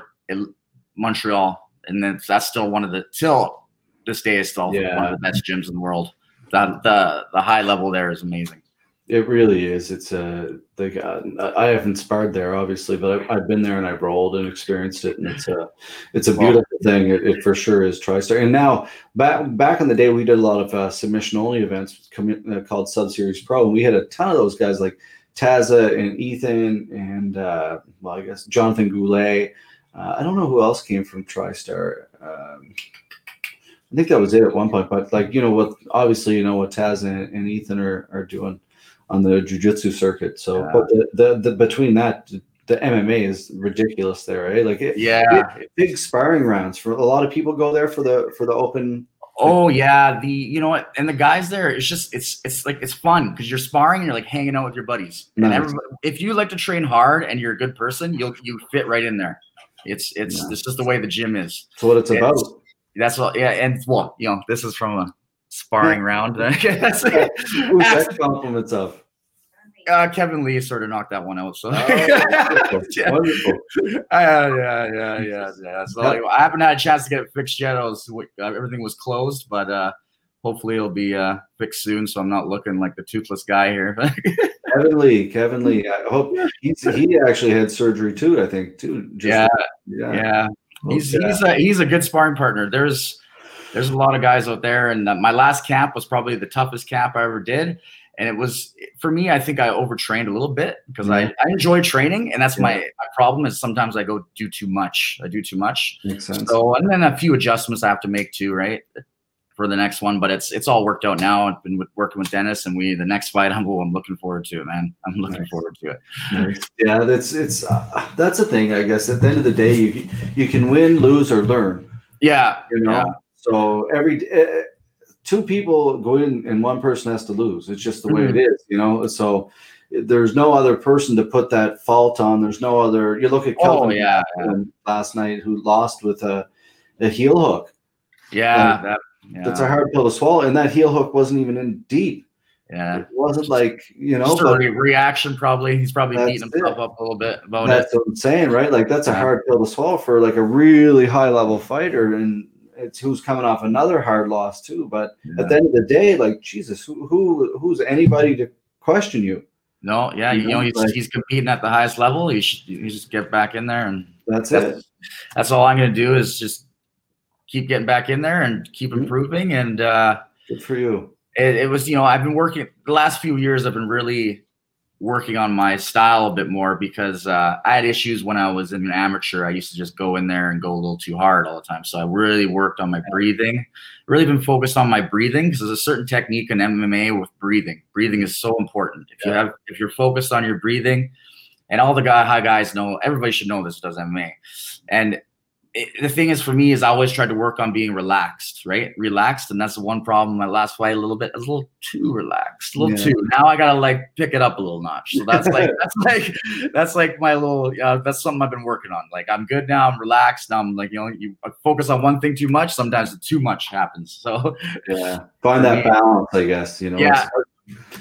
Montreal. And then that's still one of the till this day is still Yeah. one of the best gyms in the world. The the the high level there is amazing. It really is. It's a like uh, I haven't sparred there, obviously, but I've, I've been there and I've rolled and experienced it, and it's a it's a beautiful thing. It, it for sure is TriStar. And now back back in the day, we did a lot of uh, submission only events uh, called Sub Series Pro, and we had a ton of those guys like Taza and Ethan and uh, well, I guess Jonathan Goulet. Uh, I don't know who else came from TriStar. Um, I think that was it at one point, but like you know what, obviously you know what Taz and, and Ethan are, are doing on the jujitsu circuit. So, Yeah. but the, the the between that, the MMA is ridiculous there, eh? Like it, Yeah. big, big sparring rounds for a lot of people go there for the for the open. Oh yeah, the you know what, and the guys there, it's just it's it's like it's fun because you're sparring and you're like hanging out with your buddies. And Nice. everybody, if you like to train hard and you're a good person, you'll you fit right in there. It's it's Yeah. it's just the way the gym is. That's what it's It's- about. That's what yeah, and well, you know, this is from a sparring round. I guess. Who's that compliments of? Uh, Kevin Lee sort of knocked that one out. So Oh, yeah. Wonderful. Uh, yeah, yeah, yeah, yeah. So like, I haven't had a chance to get it fixed yet. I was uh, everything was closed, but uh, hopefully it'll be uh, fixed soon. So I'm not looking like the toothless guy here. Kevin Lee, Kevin Lee. I hope he's, he actually had surgery too. I think too. Just yeah, yeah. yeah. He's Okay. he's a he's a good sparring partner. There's there's a lot of guys out there, and uh, my last camp was probably the toughest camp I ever did. And it was for me. I think I overtrained a little bit because I, I enjoy training, and that's my, my problem. Is sometimes I go do too much. I do too much. makes sense. So and then a few adjustments I have to make too, right? For the next one, but it's it's all worked out now. I've been with, working with Denis, and we the next fight. I'm oh, I'm looking forward to it, man. I'm looking Nice. forward to it. Yeah, that's it's uh, that's the thing. I guess at the end of the day, you you can win, lose, or learn. Yeah, You know. yeah, So every uh, two people go in, and one person has to lose. It's just the way Mm-hmm. it is. You know. So there's no other person to put that fault on. There's no other. You look at Oh, Kelvin yeah, last night, who lost with a a heel hook. yeah. That, yeah. That's a hard pill to swallow, and that heel hook wasn't even in deep. yeah. It wasn't like you know. Just but- re- reaction, probably. He's probably beating himself it. up a little bit about That's what I'm saying, right? Like that's a hard pill to swallow for like a really high level fighter, and it's who's coming off another hard loss too. But yeah. at the end of the day, like Jesus, who, who who's anybody to question you? No, yeah, you, you know, he's, like, he's competing at the highest level. You should you just get back in there, and that's, that's it. That's all I'm going to do is just keep getting back in there and keep mm-hmm. improving. And uh, good for you. It, it was, you know, I've been working the last few years. I've been really working on my style a bit more because uh, I had issues when I was an amateur. I used to just go in there and go a little too hard all the time. So I really worked on my breathing. Really been focused on my breathing because there's a certain technique in MMA with breathing. Breathing is so important. If you have, if you're focused on your breathing, and all the guy high guys know, everybody should know this does MMA. And it, the thing is for me is I always tried to work on being relaxed, right? Relaxed, and that's the one problem. My last fight a little bit, a little too relaxed, a little yeah. too. Now I gotta like pick it up a little notch. So that's like that's like that's like my little. Uh, that's something I've been working on. Like I'm good now. I'm relaxed. Now I'm like you know you focus on one thing too much. Sometimes too much happens. So yeah, find that balance. I guess you know. Yeah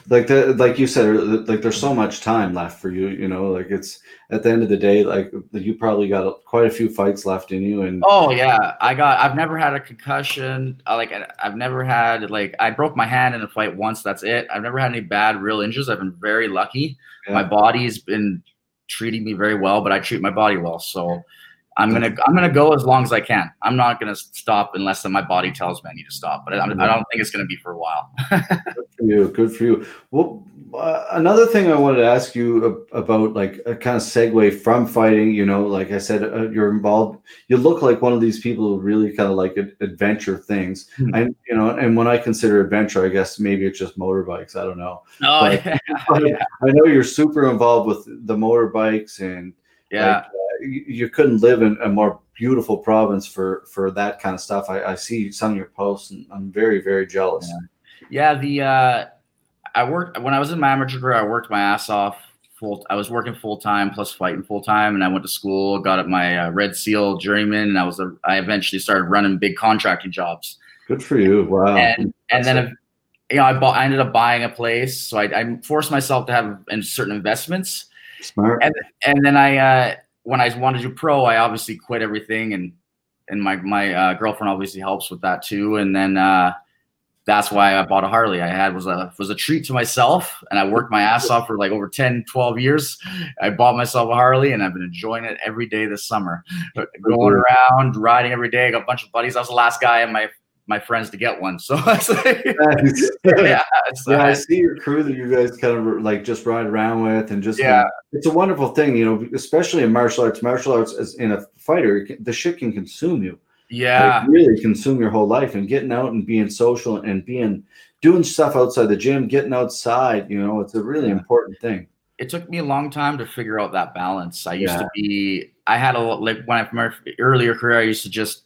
like the like you said like there's so much time left for you you know like it's at the end of the day like you probably got quite a few fights left in you and oh yeah. I got i've never had a concussion uh, like i've never had like i broke my hand in a fight once that's it. I've never had any bad real injuries. I've been very lucky. Yeah. my body's been treating me very well but i treat my body well so I'm gonna I'm gonna go as long as I can. I'm not gonna stop unless my body tells me I need to stop. But I, I don't think it's gonna be for a while. good for you. Good for you. Well, uh, another thing I wanted to ask you about, like a kind of segue from fighting. You know, like I said, uh, you're involved. You look like one of these people who really kind of like adventure things. Mm-hmm. And you know, and when I consider adventure, I guess maybe it's just motorbikes. I don't know. Oh, but, yeah. I know you're super involved with the motorbikes and yeah. Like, you, couldn't live in a more beautiful province for for that kind of stuff. I, I see some of your posts, and I'm very very jealous. Yeah, yeah the uh, I worked when I was in my amateur career. I worked my ass off. Full, I was working full time plus fighting full time, and I went to school, got up my uh, Red Seal journeyman, and I was a, I eventually started running big contracting jobs. Good for you! Wow. And, and then you know I bought I ended up buying a place, so I, I forced myself to have certain investments. Smart. And and then I uh, when I wanted to do pro, I obviously quit everything, and and my my uh, girlfriend obviously helps with that too. And then uh, that's why I bought a Harley. I had was a was a treat to myself, and I worked my ass off for like over 10, 12 years. I bought myself a Harley, and I've been enjoying it every day this summer. Going around, riding every day. I got a bunch of buddies. I was the last guy in my my friends to get one. So like, yeah, yeah, I see your crew that you guys kind of like just ride around with, and just yeah, it's a wonderful thing, you know, especially in martial arts. Martial arts, as in a fighter, the shit can consume you. Yeah, like, really consume your whole life, and getting out and being social and being doing stuff outside the gym, getting outside, you know, it's a really yeah. important thing. It took me a long time to figure out that balance. I used yeah. to be, I had a like when I my earlier career, I used to just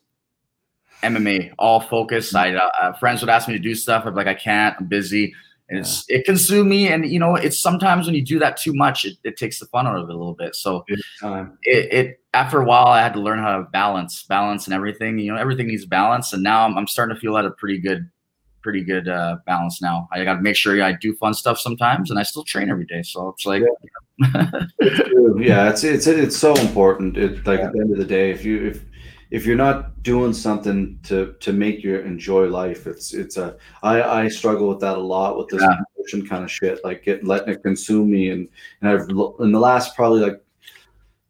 MMA, all focus. I uh, uh, friends would ask me to do stuff. I'm like, I can't. I'm busy, and it's it consumed me. And you know, it's sometimes when you do that too much, it, it takes the fun out of it a little bit. So it, it after a while, I had to learn how to balance, balance, and everything. You know, everything needs balance. And now I'm, I'm starting to feel at a pretty good, pretty good uh, balance now. I got to make sure yeah, I do fun stuff sometimes, and I still train every day. So it's like. Yeah, yeah it's it's it's so important. It like yeah. at the end of the day, if you if if you're not doing something to to make you enjoy life, it's it's a I I struggle with that a lot with this yeah. emotion kind of shit, like get letting it consume me, and and I've in the last probably like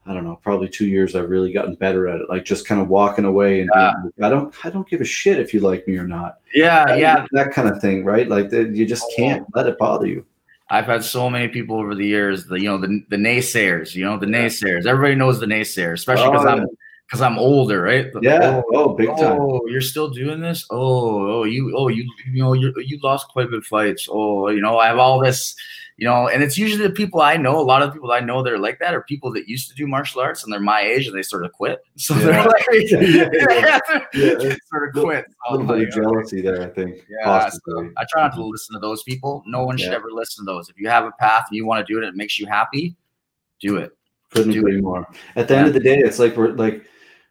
I don't know, probably two years, I've really gotten better at it. Like just kind of walking away and yeah. being, I don't, I don't give a shit if you like me or not. Yeah, that, yeah, that kind of thing, right? Like the, you just can't let it bother you. I've had so many people over the years, the you know the the naysayers, you know the naysayers. Everybody knows the naysayers, especially because oh, I'm because I'm older, right? Yeah. Oh, oh, big time. Oh, you're still doing this? Oh, oh, you, oh, you, you know, you you lost quite a bit of fights. Oh, you know, I have all this, you know, and it's usually the people I know. A lot of people I know that are like that are people that used to do martial arts and they're my age and they sort of quit. So yeah. they're like, yeah, yeah, they sort of quit. A little bit of jealousy there, I think. Yeah. So I try not to mm-hmm. listen to those people. No one should ever listen to those. If you have a path and you want to do it, and it makes you happy. Do it. Couldn't do agree it. more. At the end of the day, it's like we're like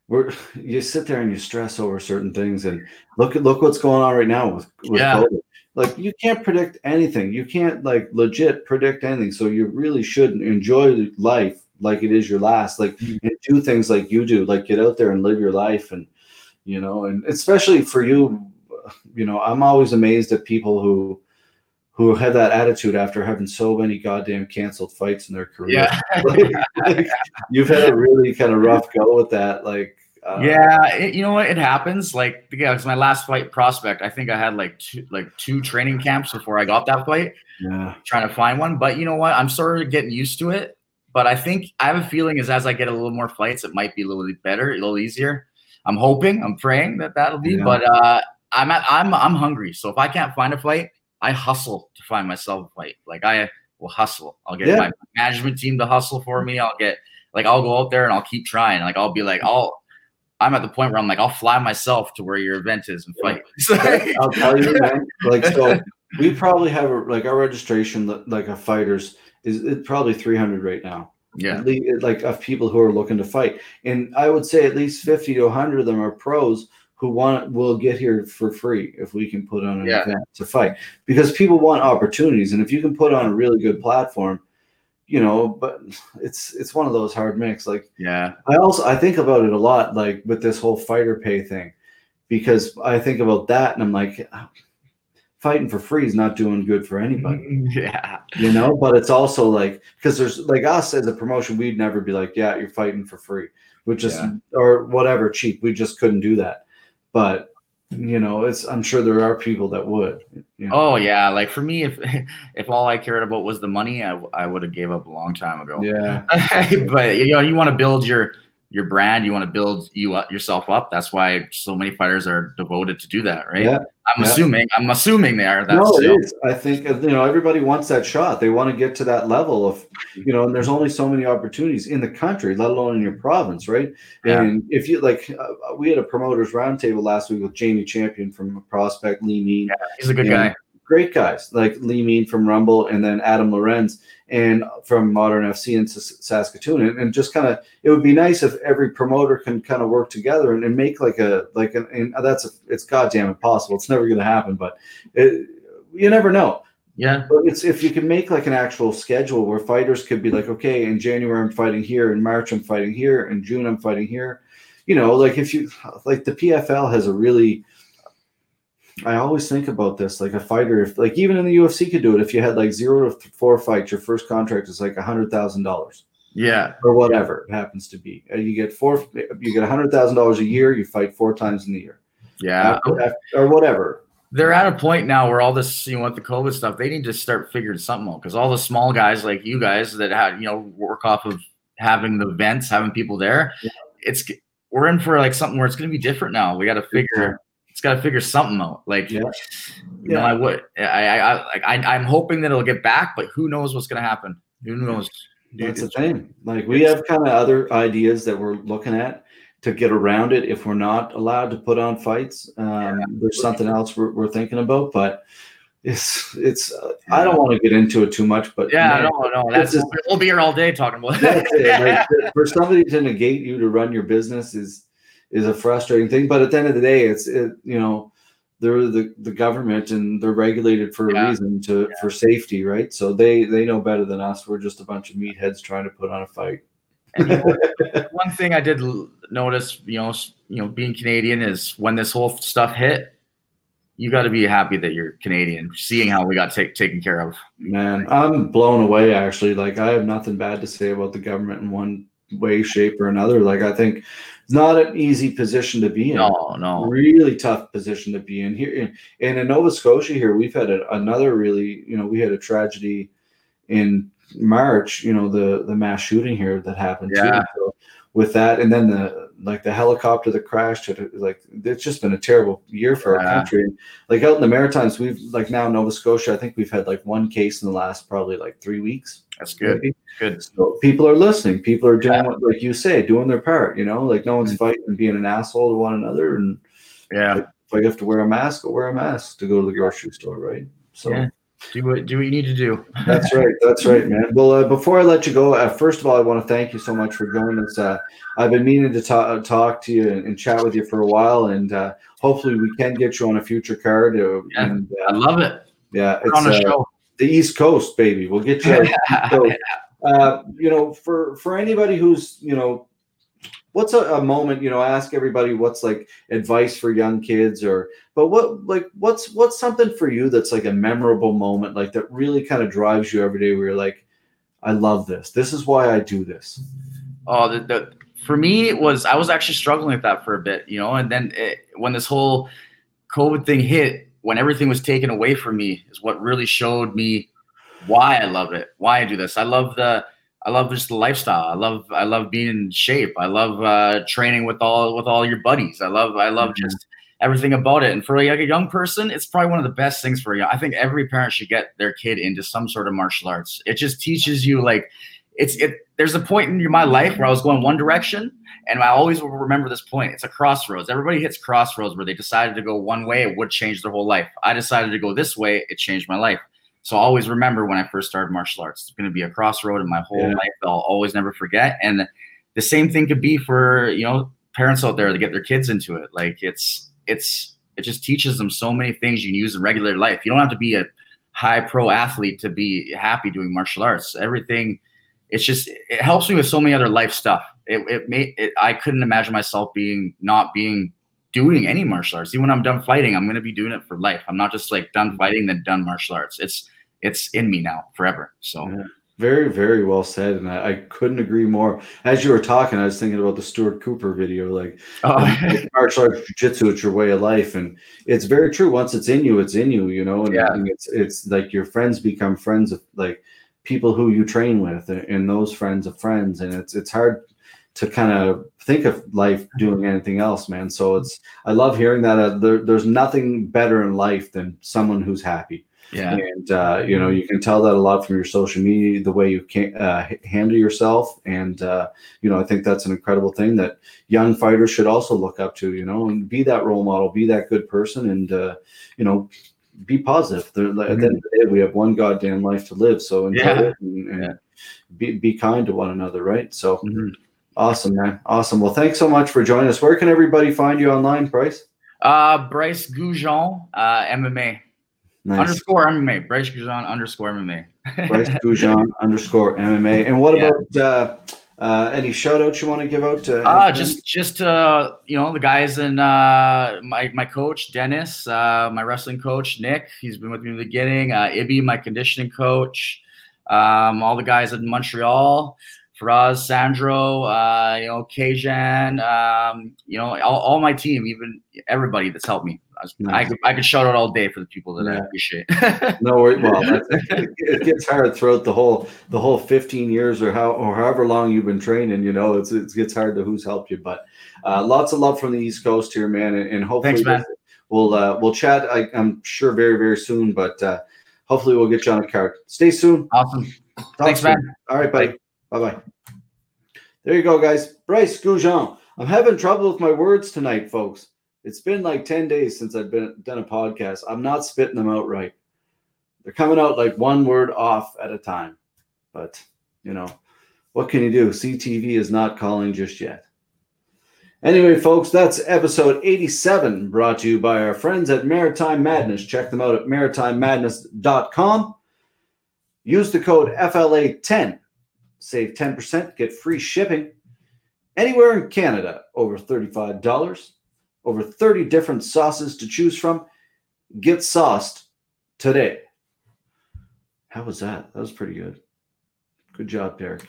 we're you sit there and you stress over certain things and look at look what's going on right now with, with yeah. COVID. Like you can't predict anything. You can't like legit predict anything. So you really shouldn't enjoy life like it is your last. Like mm-hmm. and do things like you do. Like get out there and live your life and you know, and especially for you, you know, I'm always amazed at people who who have that attitude after having so many goddamn canceled fights in their career. Yeah. like, like, you've had a really kind of rough go with that. Like, uh, yeah, it, you know what? It happens. Like, yeah, it's my last fight prospect. I think I had like two, like two training camps before I got that fight. Yeah, trying to find one. But you know what? I'm sort of getting used to it. But I think I have a feeling is as I get a little more fights, it might be a little better, a little easier. I'm hoping, I'm praying that that'll be. Yeah. But uh, I'm at, I'm I'm hungry. So if I can't find a fight, I hustle to find myself a fight. Like I will hustle. I'll get yeah. my management team to hustle for me. I'll get like I'll go out there and I'll keep trying. Like I'll be like I'll I'm at the point where I'm like I'll fly myself to where your event is and fight. I'll tell you, man. Like so, we probably have a, like our registration like a fighters is probably 300 right now. Yeah, like of people who are looking to fight, and I would say at least 50 to 100 of them are pros who want will get here for free if we can put on an yeah. event to fight because people want opportunities and if you can put on a really good platform you know but it's it's one of those hard mix like yeah. I also i think about it a lot like with this whole fighter pay thing because i think about that and i'm like ah, fighting for free is not doing good for anybody. Yeah. You know but it's also like because there's like us as a promotion we'd never be like yeah you're fighting for free which is yeah. or whatever cheap we just couldn't do that. But you know it's i'm sure there are people that would you know? oh yeah like for me if if all i cared about was the money i, I would have gave up a long time ago yeah but you know you want to build your your brand you want to build you up yourself up that's why so many fighters are devoted to do that right yeah I'm yeah. assuming. I'm assuming they are. That's no, it is. I think you know everybody wants that shot. They want to get to that level of you know. And there's only so many opportunities in the country, let alone in your province, right? Yeah. And if you like, uh, we had a promoters roundtable last week with Jamie Champion from Prospect Lee Mean. Yeah, he's a good guy great guys like Lee Mean from Rumble and then Adam Lorenz and from Modern FC in Saskatoon. And, and just kind of, it would be nice if every promoter can kind of work together and, and make like a, like, an, and that's, a, it's goddamn impossible. It's never going to happen, but it, you never know. Yeah. But it's if you can make like an actual schedule where fighters could be like, okay, in January I'm fighting here, in March I'm fighting here, in June I'm fighting here. You know, like if you like the PFL has a really I always think about this like a fighter, if like even in the UFC could do it. If you had like zero to four fights, your first contract is like a hundred thousand dollars. Yeah, or whatever it happens to be. You get four, you get a hundred thousand dollars a year. You fight four times in the year. Yeah, after, after, or whatever. They're at a point now where all this, you know, with the COVID stuff, they need to start figuring something out because all the small guys like you guys that had, you know, work off of having the events, having people there. Yeah. It's we're in for like something where it's going to be different now. We got to figure it's got to figure something out. Like, yeah. you know, I would, I, I, I, I, am hoping that it'll get back, but who knows what's going to happen? Who knows? That's the thing. Like, we have kind of other ideas that we're looking at to get around it if we're not allowed to put on fights. Um, yeah. There's something else we're, we're thinking about, but it's it's uh, I don't want to get into it too much, but yeah, man, no, no, that's just, we'll be here all day talking about it. Like, for somebody to negate you to run your business is is a frustrating thing. But at the end of the day, it's it you know they're the, the government and they're regulated for yeah. a reason to yeah. for safety, right? So they they know better than us. We're just a bunch of meatheads trying to put on a fight. one thing I did notice, you know, you know, being Canadian is when this whole stuff hit, you got to be happy that you're Canadian, seeing how we got take, taken care of. Man, I'm blown away. Actually, like I have nothing bad to say about the government in one way, shape, or another. Like I think not an easy position to be in. No, no, really tough position to be in here. And in Nova Scotia, here we've had a, another really, you know, we had a tragedy in March. You know, the the mass shooting here that happened. Yeah. So with that, and then the like the helicopter that crashed. Like it's just been a terrible year for yeah. our country. Like out in the Maritimes, we've like now Nova Scotia. I think we've had like one case in the last probably like three weeks. That's good. Good. So people are listening. People are doing yeah. what, like you say, doing their part. You know, like no one's mm-hmm. fighting and being an asshole to one another. And yeah, if I have to wear a mask, I'll wear a mask to go to the grocery store, right? So. Yeah do what do what you need to do. that's right. That's right, man. Well, uh, before I let you go, uh, first of all, I want to thank you so much for joining us. Uh, I've been meaning to talk talk to you and, and, chat with you for a while, and uh, hopefully we can get you on a future card. Uh, yeah, and, I love it. Yeah, it's on a show. The East Coast, baby. We'll get you. so, uh, you know, for for anybody who's you know what's a, a, moment you know I ask everybody what's like advice for young kids or but what like what's what's something for you that's like a memorable moment like that really kind of drives you every day where you're like i love this this is why i do this oh the, the for me it was i was actually struggling with that for a bit you know and then it, when this whole covid thing hit when everything was taken away from me is what really showed me why i love it why i do this i love the I love just the lifestyle. I love I love being in shape. I love uh, training with all with all your buddies. I love I love mm-hmm. just everything about it. And for like a young person, it's probably one of the best things for you. I think every parent should get their kid into some sort of martial arts. It just teaches you like it's it. There's a point in my life where I was going one direction, and I always will remember this point. It's a crossroads. Everybody hits crossroads where they decided to go one way. It would change their whole life. I decided to go this way. It changed my life. So I always remember when I first started martial arts. It's going to be a crossroad in my whole yeah. life that I'll always never forget. And the same thing could be for you know parents out there to get their kids into it. Like it's it's it just teaches them so many things you can use in regular life. You don't have to be a high pro athlete to be happy doing martial arts. Everything it's just it helps me with so many other life stuff. It it made it, I couldn't imagine myself being not being doing any martial arts. Even when I'm done fighting, I'm going to be doing it for life. I'm not just like done fighting, then done martial arts. It's it's in me now forever. So. Yeah. Very, very well said, and I, I, couldn't agree more. As you were talking, I was thinking about the Stuart Cooper video, like oh. martial arts, jiu-jitsu, it's your way of life, and it's very true. Once it's in you, it's in you, you know. And, yeah. and it's it's like your friends become friends of like people who you train with, and those friends of friends, and it's it's hard to kind of think of life doing anything else, man. So it's I love hearing that. Uh, there, there's nothing better in life than someone who's happy. Yeah, and uh, you know you can tell that a lot from your social media, the way you can uh, handle yourself, and uh, you know I think that's an incredible thing that young fighters should also look up to. You know, and be that role model, be that good person, and uh, you know be positive. Mm-hmm. At the end of the day, we have one goddamn life to live, so enjoy yeah. it and, and yeah. be be kind to one another, right? So. Mm-hmm Awesome, man. Awesome. Well, thanks so much for joining us. Where can everybody find you online, Bryce? Uh, Bryce Goujon, uh, MMA. Nice. Underscore MMA. Bryce Goujon underscore MMA. Bryce Goujon underscore MMA. And what yeah. about uh, uh, any shout outs you want to give out to? Uh, just, just, uh, you know, the guys and uh, my, my coach, Denis, uh, my wrestling coach, Nick, he's been with me in the beginning, uh, Ibby, my conditioning coach, um, all the guys in Montreal. Firas, Sandro, uh, you know, Kajan, um, you know, all, all, my team, even everybody that's helped me. Nice. I, could, I could shout out all day for the people that yeah. I appreciate. no worries. Well, it gets hard throughout the whole the whole 15 years or how or however long you've been training. You know, it's it gets hard to who's helped you. But uh, lots of love from the East Coast here, man, and, and hopefully Thanks, we'll uh, we'll chat. I, am sure very very soon, but uh, hopefully we'll get you on a card. Stay soon. Awesome. Talk Thanks, soon. man. All right, buddy. Bye bye. There you go, guys. Bryce Goujon. I'm having trouble with my words tonight, folks. It's been like 10 days since I've been done a podcast. I'm not spitting them out right. They're coming out like one word off at a time. But, you know, what can you do? CTV is not calling just yet. Anyway, folks, that's episode 87 brought to you by our friends at Maritime Madness. Check them out at maritimemadness.com. Use the code FLA10 Save 10%, get free shipping anywhere in Canada over $35. Over 30 different sauces to choose from. Get sauced today. How was that? That was pretty good. Good job, Derek.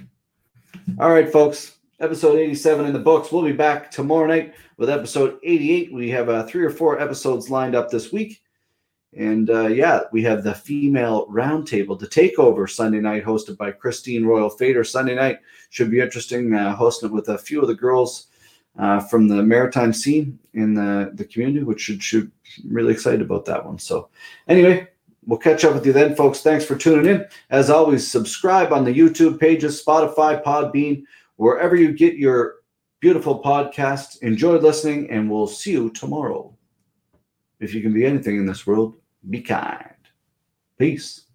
All right, folks. Episode 87 in the books. We'll be back tomorrow night with episode 88. We have uh, three or four episodes lined up this week. And uh, yeah, we have the female roundtable, the takeover Sunday night, hosted by Christine Royal Fader. Sunday night should be interesting, uh, hosting it with a few of the girls uh, from the maritime scene in the, the community, which should really excited about that one. So anyway, we'll catch up with you then, folks. Thanks for tuning in. As always, subscribe on the YouTube pages, Spotify, Podbean, wherever you get your beautiful podcasts. Enjoy listening, and we'll see you tomorrow. If you can be anything in this world, be kind. Peace.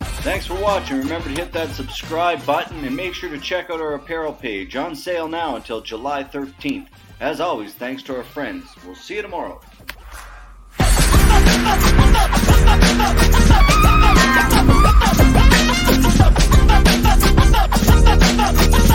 Thanks for watching. Remember to hit that subscribe button and make sure to check out our apparel page on sale now until July 13th. As always, thanks to our friends. We'll see you tomorrow.